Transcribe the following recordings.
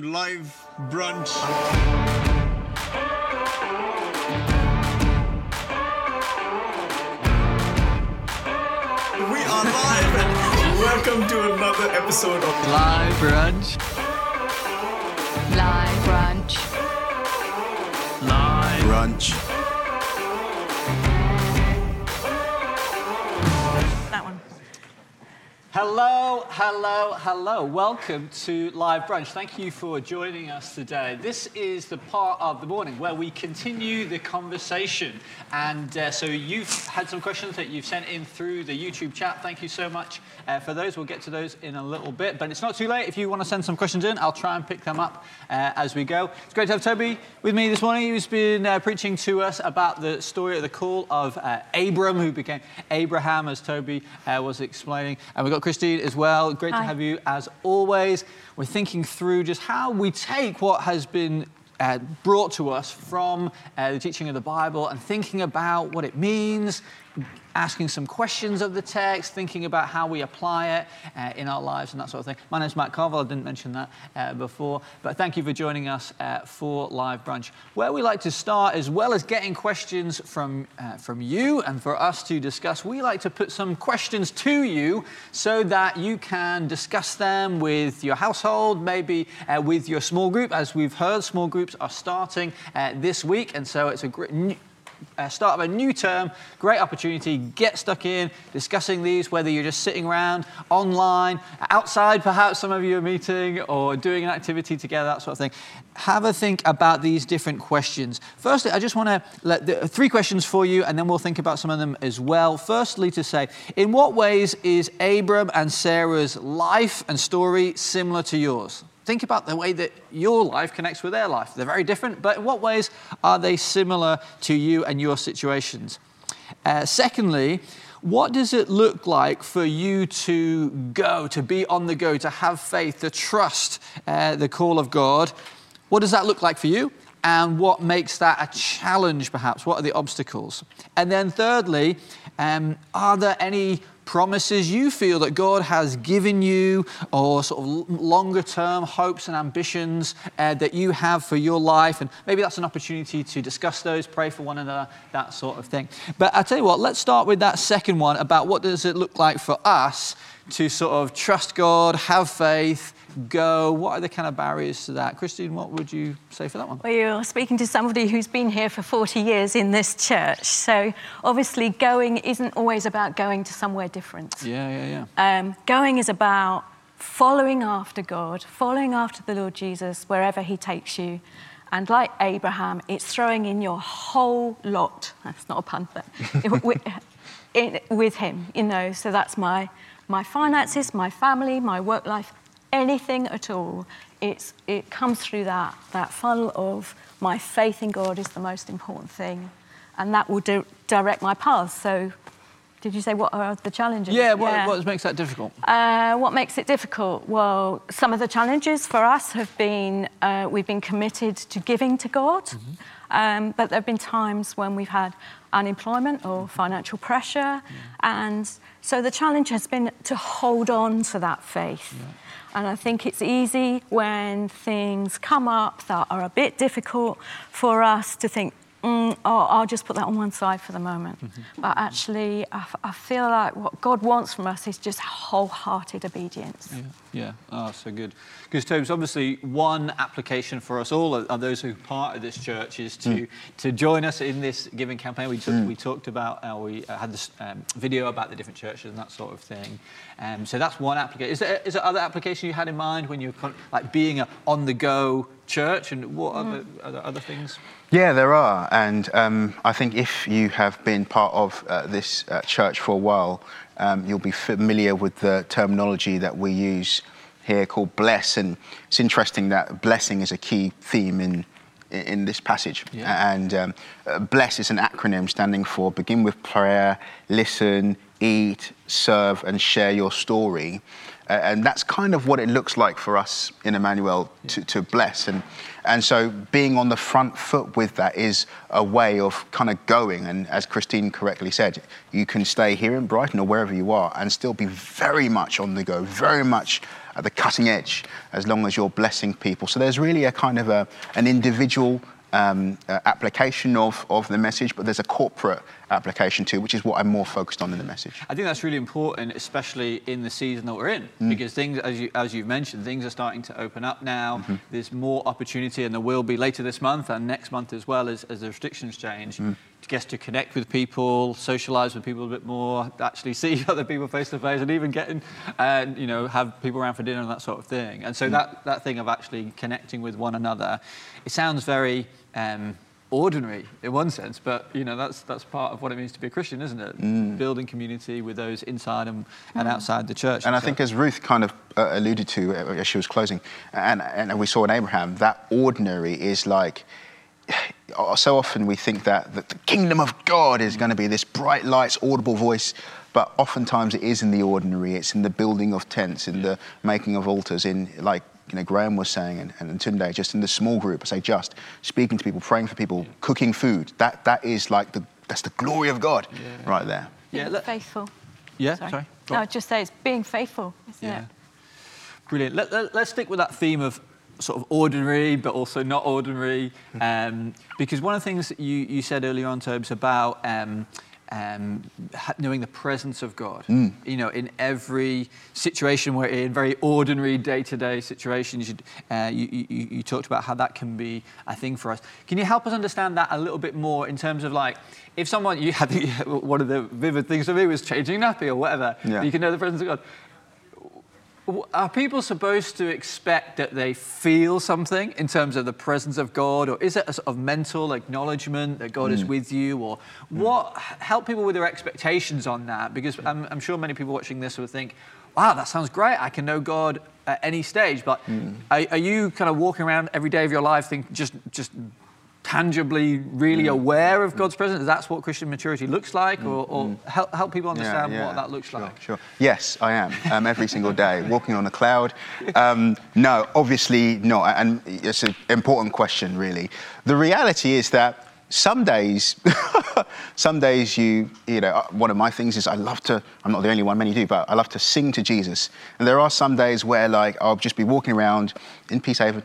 Live brunch. We are live and welcome to another episode of Live brunch. Live brunch. Live. Brunch. Hello, hello, hello. Welcome to Live Brunch. Thank you for joining us today. This is the part of the morning where we continue the conversation. And uh, so you've had some questions that you've sent in through the YouTube chat. Thank you so much uh, for those. We'll get to those in a little bit. But it's not too late. If you want to send some questions in, I'll try and pick them up uh, as we go. It's great to have Toby with me this morning. He's been uh, preaching to us about the story of the call of uh, Abram, who became Abraham, as Toby uh, was explaining. And we've got Christine as well. Great to have you as always. We're thinking through just how we take what has been uh, brought to us from uh, the teaching of the Bible and thinking about what it means, asking some questions of the text, thinking about how we apply it uh, in our lives and that sort of thing. My name's Matt Carville. I didn't mention that uh, before, but thank you for joining us uh, for Live Brunch. Where we like to start, as well as getting questions from, uh, from you and for us to discuss, we like to put some questions to you so that you can discuss them with your household, maybe uh, with your small group. As we've heard, small groups are starting this week, and so it's a great. Uh, start of a new term, great opportunity. Get stuck in discussing these, whether you're just sitting around, online, outside, perhaps some of you are meeting or doing an activity together, that sort of thing. Have a think about these different questions. Firstly, I just want to let the, three questions for you, and then we'll think about some of them as well. Firstly, to say, in what ways is Abram and Sarah's life and story similar to yours? Think about the way that your life connects with their life. They're very different, but in what ways are they similar to you and your situations? Uh, secondly, what does it look like for you to go, to be on the go, to have faith, to trust uh, the call of God? What does that look like for you? And what makes that a challenge, perhaps? What are the obstacles? And then, thirdly, um, are there any promises you feel that God has given you, or sort of longer term hopes and ambitions uh, that you have for your life? And maybe that's an opportunity to discuss those, pray for one another, that sort of thing. But I'll tell you what, let's start with that second one about what does it look like for us to sort of trust God, have faith, go. What are the kind of barriers to that? Christine, what would you say for that one? Well, you're speaking to somebody who's been here for 40 years in this church. So obviously, going isn't always about going to somewhere different. Yeah, yeah, yeah. Um, going is about following after God, following after the Lord Jesus wherever He takes you. And like Abraham, it's throwing in your whole lot. That's not a pun, but with, with Him, you know. So that's my my finances, my family, my work life, anything at all. It's it comes through that that funnel of my faith in God is the most important thing, and that will di- direct my path. So. Did you say what are the challenges? Yeah, what, what makes that difficult? Uh, what makes it difficult? Well, some of the challenges for us have been uh, we've been committed to giving to God, um, but there have been times when we've had unemployment or financial pressure, and so the challenge has been to hold on to that faith. And I think it's easy when things come up that are a bit difficult for us to think, mm, oh, I'll just put that on one side for the moment. But actually, I, f- I feel like what God wants from us is just wholehearted obedience. Yeah, yeah. Oh, so good. Because Tobes, obviously, one application for us all, are those who are part of this church, is to to join us in this giving campaign. We talked, we talked about, uh, we uh, had this um, video about the different churches and that sort of thing. Um, so that's one application. Is there, is there other application you had in mind when you were con- like being a on the go church, and what other, other other things? Yeah, there are. And um, I think if you have been part of uh, this uh, church for a while, um, you'll be familiar with the terminology that we use here called bless. And it's interesting that blessing is a key theme in, in this passage. Yeah. And um, uh, bless is an acronym standing for begin with prayer, listen, eat, serve, and share your story. And that's kind of what it looks like for us in Emmanuel to, to bless. And, and so being on the front foot with that is a way of kind of going. And as Christine correctly said, you can stay here in Brighton or wherever you are and still be very much on the go, very much at the cutting edge as long as you're blessing people. So there's really a kind of a, an individual um, uh, application of, of the message, but there's a corporate application too, which is what I'm more focused on in the message. I think that's really important, especially in the season that we're in, because things, as, you, as you've mentioned, things are starting to open up now. There's more opportunity, and there will be later this month and next month as well as, as the restrictions change. To get to connect with people, socialize with people a bit more, actually see other people face to face, and even getting, and you know, have people around for dinner and that sort of thing. And so that that thing of actually connecting with one another, it sounds very. Um, ordinary in one sense, but you know that's that's part of what it means to be a Christian, isn't it? Building community with those inside and, and outside the church. And I So- think, as Ruth kind of uh, alluded to uh, as she was closing, and, and we saw in Abraham, that ordinary is like. So often we think that, that the kingdom of God is going to be this bright lights, audible voice, but oftentimes it is in the ordinary. It's in the building of tents, in the making of altars, in like you know Graham was saying, and, and Tunde, just in the small group. I say just speaking to people, praying for people, cooking food. That that is like the that's the glory of God right there. Yeah, Being faithful. yeah, Sorry. sorry. No. I'd just say it's being faithful, isn't Yeah. it? Brilliant. Let, let, us stick with that theme of sort of ordinary, but also not ordinary. Um, because one of the things that you, you said earlier on, Tobes, about um, um, ha- knowing the presence of God. You know, in every situation we're in, very ordinary day-to-day situations, you, uh, you, you, you talked about how that can be a thing for us. Can you help us understand that a little bit more in terms of like, if someone, you had one of the vivid things for me was changing nappy or whatever, Yeah. you can know the presence of God. Are people supposed to expect that they feel something in terms of the presence of God, or is it a sort of mental acknowledgement that God is mm. with you, or mm. what? Help people with their expectations on that, because I'm, I'm sure many people watching this would think, "Wow, that sounds great! I can know God at any stage." But mm. are, are you kind of walking around every day of your life, think just just tangibly, really aware of God's presence? That's what Christian maturity looks like, or, or help help people understand what that looks sure, like. Sure. Yes, I am. Um, every single day, walking on a cloud. Um, no, obviously not. And it's an important question, really. The reality is that some days, some days you, you know, uh, one of my things is I love to, I'm not the only one, many do, but I love to sing to Jesus. And there are some days where like I'll just be walking around in Peacehaven,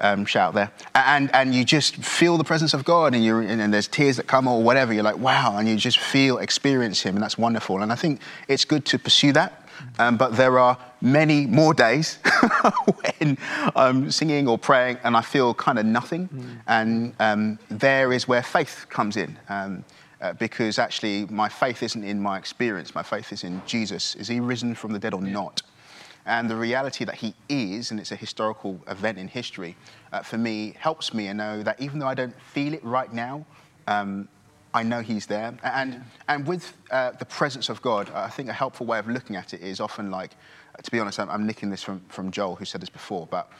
um, shout there, and, and you just feel the presence of God and, you're, and, and there's tears that come or whatever. You're like, wow, and you just feel, experience Him, and that's wonderful. And I think it's good to pursue that. Um, but there are many more days when I'm singing or praying and I feel kind of nothing. And um, there is where faith comes in. Um, uh, because actually, my faith isn't in my experience, my faith is in Jesus. Is he risen from the dead or not? And the reality that he is, and it's a historical event in history, uh, for me helps me and know that even though I don't feel it right now, um, I know he's there. And, and with uh, the presence of God, I think a helpful way of looking at it is often like, to be honest, I'm, I'm nicking this from, from Joel, who said this before, but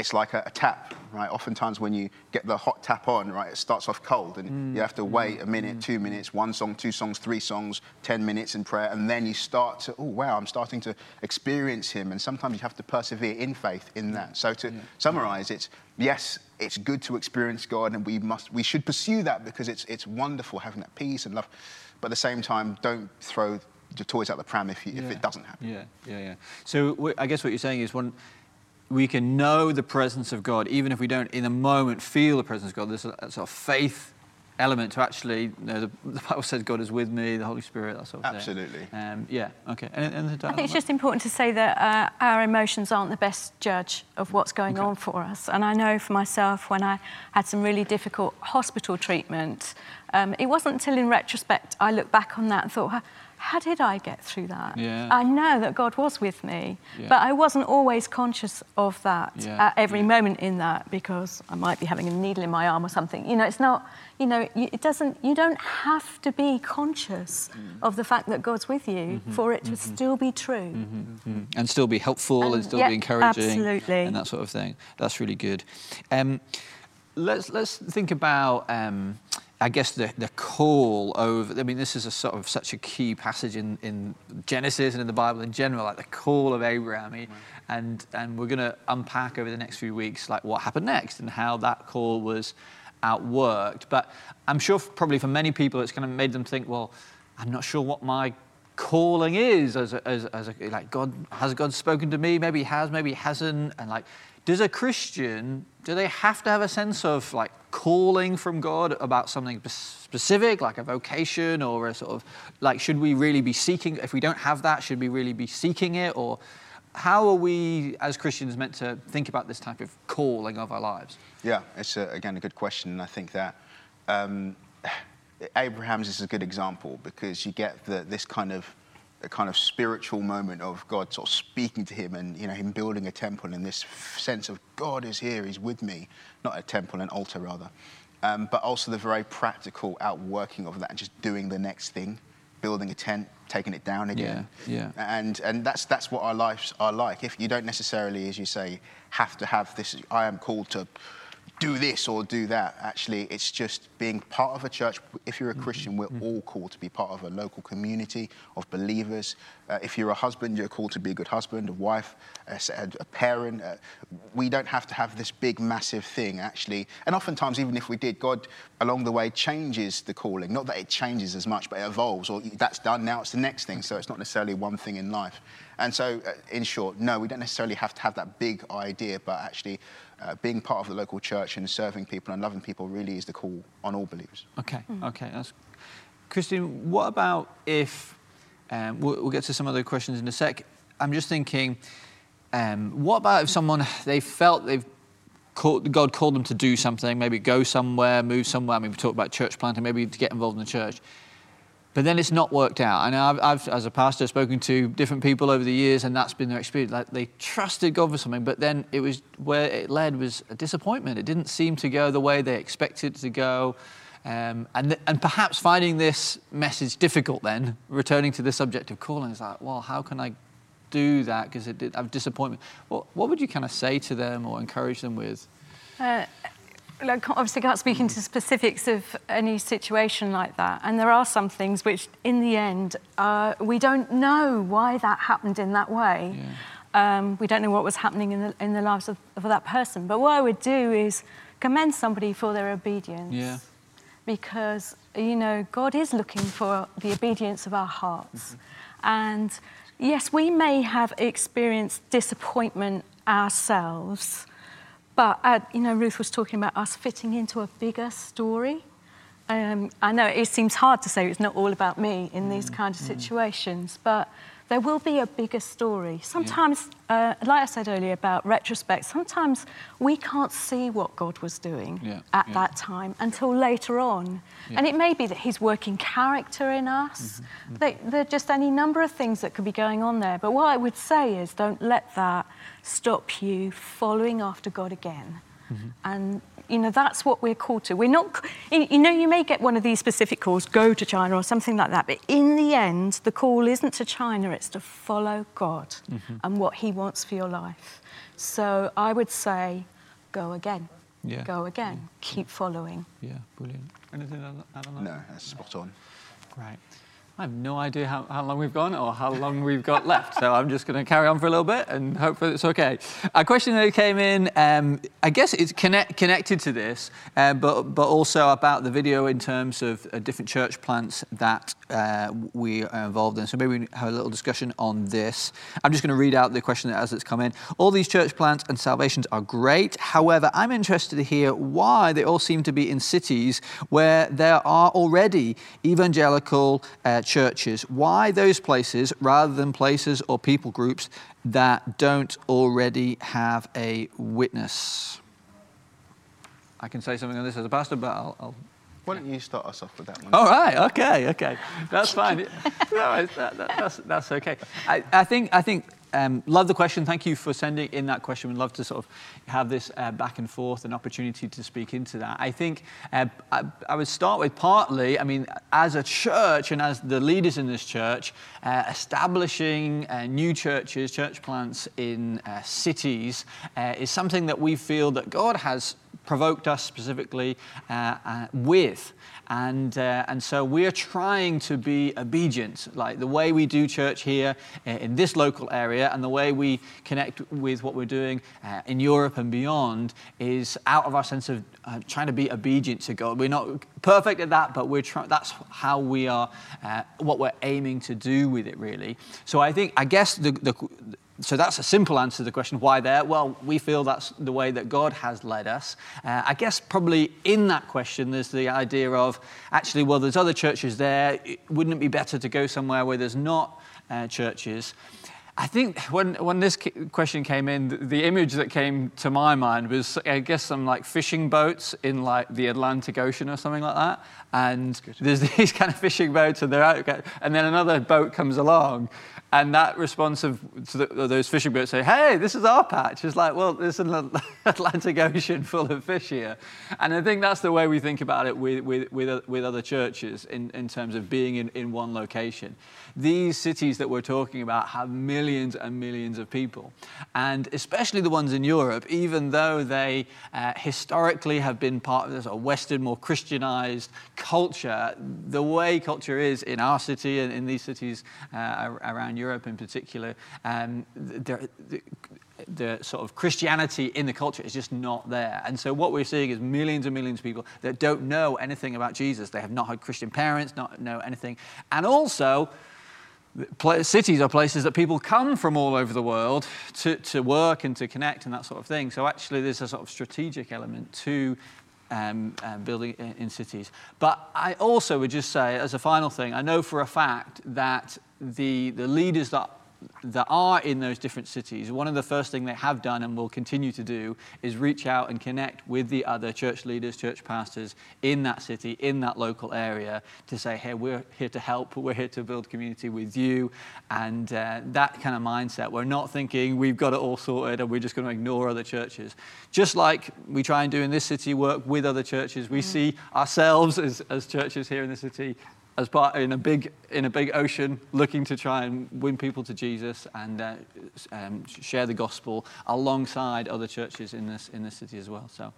it's like a, a tap, right? Oftentimes when you get the hot tap on, right, it starts off cold and mm. you have to wait a minute, mm. two minutes, one song, two songs, three songs, 10 minutes in prayer, and then you start to, oh, wow, I'm starting to experience him. And sometimes you have to persevere in faith in that. So to summarize, it's yes, it's good to experience God and we must, we should pursue that because it's, it's wonderful having that peace and love. But at the same time, don't throw the toys out the pram if, you, if it doesn't happen. Yeah, yeah, yeah. So I guess what you're saying is when we can know the presence of God, even if we don't in the moment feel the presence of God, there's a, a sort of faith element to actually, you know, the, the Bible says God is with me, the Holy Spirit, that sort of Absolutely. thing. Um, yeah, okay. And, and I think it's just important to say that uh, our emotions aren't the best judge of what's going on for us. And I know for myself, when I had some really difficult hospital treatment, um, it wasn't until in retrospect I looked back on that and thought, "How- did I get through that? Yeah. I know that God was with me, Yeah. but I wasn't always conscious of that Yeah, at every moment in that because I might be having a needle in my arm or something. You know, it's not, you know, it doesn't, you don't have to be conscious Mm. of the fact that God's with you Mm-hmm. for it to still be true. and still be helpful and, And- still be encouraging absolutely. and that sort of thing. That's really good. Um, let's let's think about. Um, I guess the, the call over. I mean, this is a sort of such a key passage in, in Genesis and in the Bible in general, like the call of Abraham, He- and and we're going to unpack over the next few weeks like what happened next and how that call was outworked. But I'm sure f- probably for many people it's kind of made them think, well, I'm not sure what my calling is as a, as, as a, like God has God spoken to me maybe he has maybe he hasn't and like does a Christian do they have to have a sense of like calling from God about something specific like a vocation or a sort of like should we really be seeking if we don't have that should we really be seeking it? Or how are we as Christians meant to think about this type of calling of our lives? Yeah it's a, again a good question and I think that um, Abraham's is a good example because you get the, this kind of a kind of spiritual moment of God sort of speaking to him and you know him building a temple and this sense of God is here, He's with me, not a temple, an altar rather, um, but also the very practical outworking of that and just doing the next thing, building a tent, taking it down again, yeah, yeah. and and that's that's what our lives are like. If you don't necessarily, as you say, have to have this, I am called to do this or do that. Actually, it's just being part of a church. If you're a Christian, we're all called to be part of a local community of believers. Uh, if you're a husband, you're called to be a good husband, a wife, a, a parent. Uh, we don't have to have this big, massive thing, actually. And oftentimes, even if we did, God along the way changes the calling. Not that it changes as much, but it evolves. Or that's done, now it's the next thing. So it's not necessarily one thing in life. And so, uh, in short, no, we don't necessarily have to have that big idea, but actually, uh, being part of the local church and serving people and loving people really is the call on all believers. Okay, mm. okay. That's... Christine, what about if, um, we'll, we'll, get to some other questions in a sec. I'm just thinking, um, what about if someone, they felt they've called, God called them to do something, maybe go somewhere, move somewhere. I mean, we talked about church planting, maybe to get involved in the church but then it's not worked out. I know I've, I've, as a pastor, spoken to different people over the years, and that's been their experience. Like they trusted God for something, but then it was where it led was a disappointment. It didn't seem to go the way they expected it to go. Um, and, and perhaps finding this message difficult then, returning to the subject of calling, is like, well, how can I do that? Because it did have disappointment. What, what would you kind of say to them or encourage them with? Uh, obviously can't speak into specifics of any situation like that. And there are some things which, in the end, uh, we don't know why that happened in that way. Yeah. Um, we don't know what was happening in the, in the lives of, of, that person. But what I would do is commend somebody for their obedience. Yeah. Because, you know, God is looking for the obedience of our hearts. Mm-hmm. And yes, we may have experienced disappointment ourselves but, uh, you know, Ruth was talking about us fitting into a bigger story. Um, I know it seems hard to say it's not all about me in these mm, kind of mm. situations, but there will be a bigger story. Sometimes, yeah. uh, like I said earlier about retrospect, sometimes we can't see what God was doing yeah. at yeah. that time until later on. And it may be that He's working character in us. Mm-hmm. Mm-hmm. there are just any number of things that could be going on there. But what I would say is don't let that stop you following after God again. Mm-hmm. And you know that's what we're called to. We're not, you know, you may get one of these specific calls, go to China or something like that. But in the end, the call isn't to China; it's to follow God mm-hmm. and what He wants for your life. So I would say, go again. Yeah. Go again. Yeah. Keep following. Yeah, brilliant. Anything add on that? No, that's spot on. Great. I have no idea how, how long we've gone or how long we've got left, so I'm just going to carry on for a little bit and hope it's okay. A question that came in, um, I guess it's connect, connected to this, uh, but, but also about the video in terms of uh, different church plants that uh, we are involved in. So maybe we have a little discussion on this. I'm just going to read out the question as it's come in. All these church plants and salvations are great. However, I'm interested to hear why they all seem to be in cities where there are already evangelical uh, churches. Why those places rather than places or people groups that don't already have a witness? I can say something on this as a pastor, but I'll, I'll why don't you start us off with that one? All right, okay, okay. That's fine. no, that, that, that's, that's okay. I, I think, I think um, love the question. Thank you for sending in that question. We'd love to sort of have this uh, back and forth, an opportunity to speak into that. I think uh, I, I, would start with partly, I mean, as a church and as the leaders in this church, uh, establishing uh, new churches, church plants in uh, cities uh, is something that we feel that God has provoked us specifically uh, uh, with. And, uh, and so we're trying to be obedient, like the way we do church here in this local area and the way we connect with what we're doing in Europe and beyond is out of our sense of trying to be obedient to God. We're not perfect at that, but we're trying, that's how we are, what we're aiming to do with it, really. So I think, I guess the, the so that's a simple answer to the question why there? Well we feel that's the way that god has led us. Uh, i guess probably in that question there's the idea of actually well there's other churches there. Wouldn't it be better to go somewhere where there's not uh, churches? I think when, when this question came in, the image that came to my mind was, I guess, some like fishing boats in like the Atlantic Ocean or something like that. And there's these kind of fishing boats, and they're out, and then another boat comes along, and that response of the, those fishing boats say, hey, this is our patch. It's like, well, there's an Atlantic Ocean full of fish here. And I think that's the way we think about it with, with, with, with other churches in, in terms of being in, in one location. These cities that we're talking about have millions and millions of people. And especially the ones in Europe, even though they uh, historically have been part of this sort of Western, more Christianized culture, the way culture is in our city and in these cities uh, around Europe in particular, um, the, the, the, sort of Christianity in the culture is just not there. And so what we're seeing is millions and millions of people that don't know anything about Jesus. They have not had Christian parents, not know anything. And also, cities are places that people come from all over the world to, to work and to connect and that sort of thing. So actually, there's a sort of strategic element to um, um, building in, in, cities. But I also would just say, as a final thing, I know for a fact that the, the leaders that that are in those different cities, one of the first things they have done and will continue to do is reach out and connect with the other church leaders, church pastors in that city, in that local area to say, hey, we're here to help, we're here to build community with you. And uh, that kind of mindset, we're not thinking we've got it all sorted and we're just going to ignore other churches. Just like we try and do in this city, work with other churches, we mm. see ourselves as, as churches here in the city as part in a big in a big ocean, looking to try and win people to Jesus and uh, um, share the gospel alongside other churches in this in this city as well. So.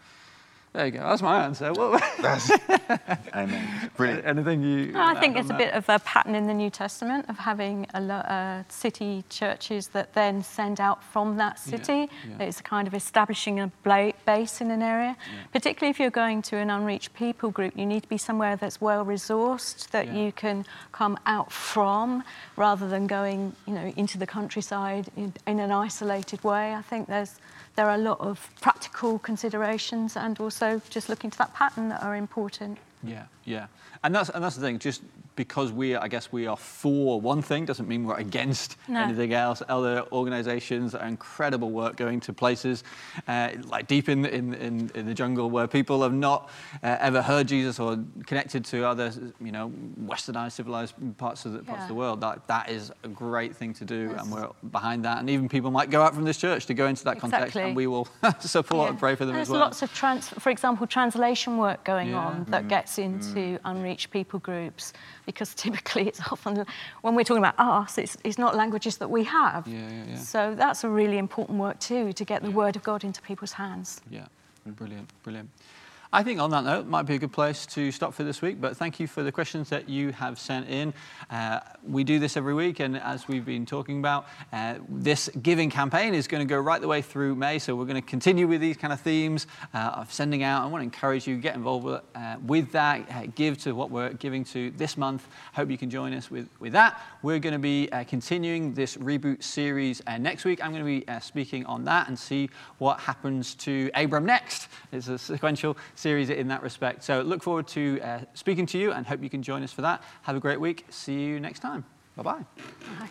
There you go. That's my answer. Well, That's, amen. Brilliant. Anything you? I think it's a bit of a pattern in the New Testament of having a, uh, city churches that then send out from that city. Yeah, yeah. It's kind of establishing a base in an area. Yeah. Particularly if you're going to an unreached people group, you need to be somewhere that's well resourced that you can come out from, rather than going, you know, into the countryside in, in an isolated way. I think there's there are a lot of practical considerations and also just looking to that pattern that are important. Yeah, yeah. And that's, and that's the thing, just because we, I guess, we are for one thing doesn't mean we're against no. anything else. Other organisations are incredible work going to places uh, like deep in, in, in, in, the jungle where people have not uh, ever heard Jesus or connected to other, you know, westernised, civilised parts of the, parts yeah. of the world. That, that is a great thing to do, yes. and we're behind that. And even people might go out from this church to go into that exactly. context, and we will support yeah. and pray for them There's as well. There's lots of, trans- for example, translation work going yeah. on that mm. gets into mm. unreached people groups because typically it's often when we're talking about us, it's, it's not languages that we have. Yeah, yeah, yeah. So that's a really important work too to get the word of God into people's hands. Yeah, brilliant, brilliant. I think on that note, might be a good place to stop for this week, but thank you for the questions that you have sent in. Uh, we do this every week, and as we've been talking about, uh, this giving campaign is going to go right the way through May, so we're going to continue with these kind of themes uh, of sending out. I want to encourage you, to get involved with, uh, with that, uh, give to what we're giving to this month. Hope you can join us with, with that. We're going to be uh, continuing this reboot series next week. I'm going to be speaking on that and see what happens to Abram next. It's a sequential series in that respect. So look forward to uh, speaking to you and hope you can join us for that. Have a great week. See you next time. Bye-bye. bye bye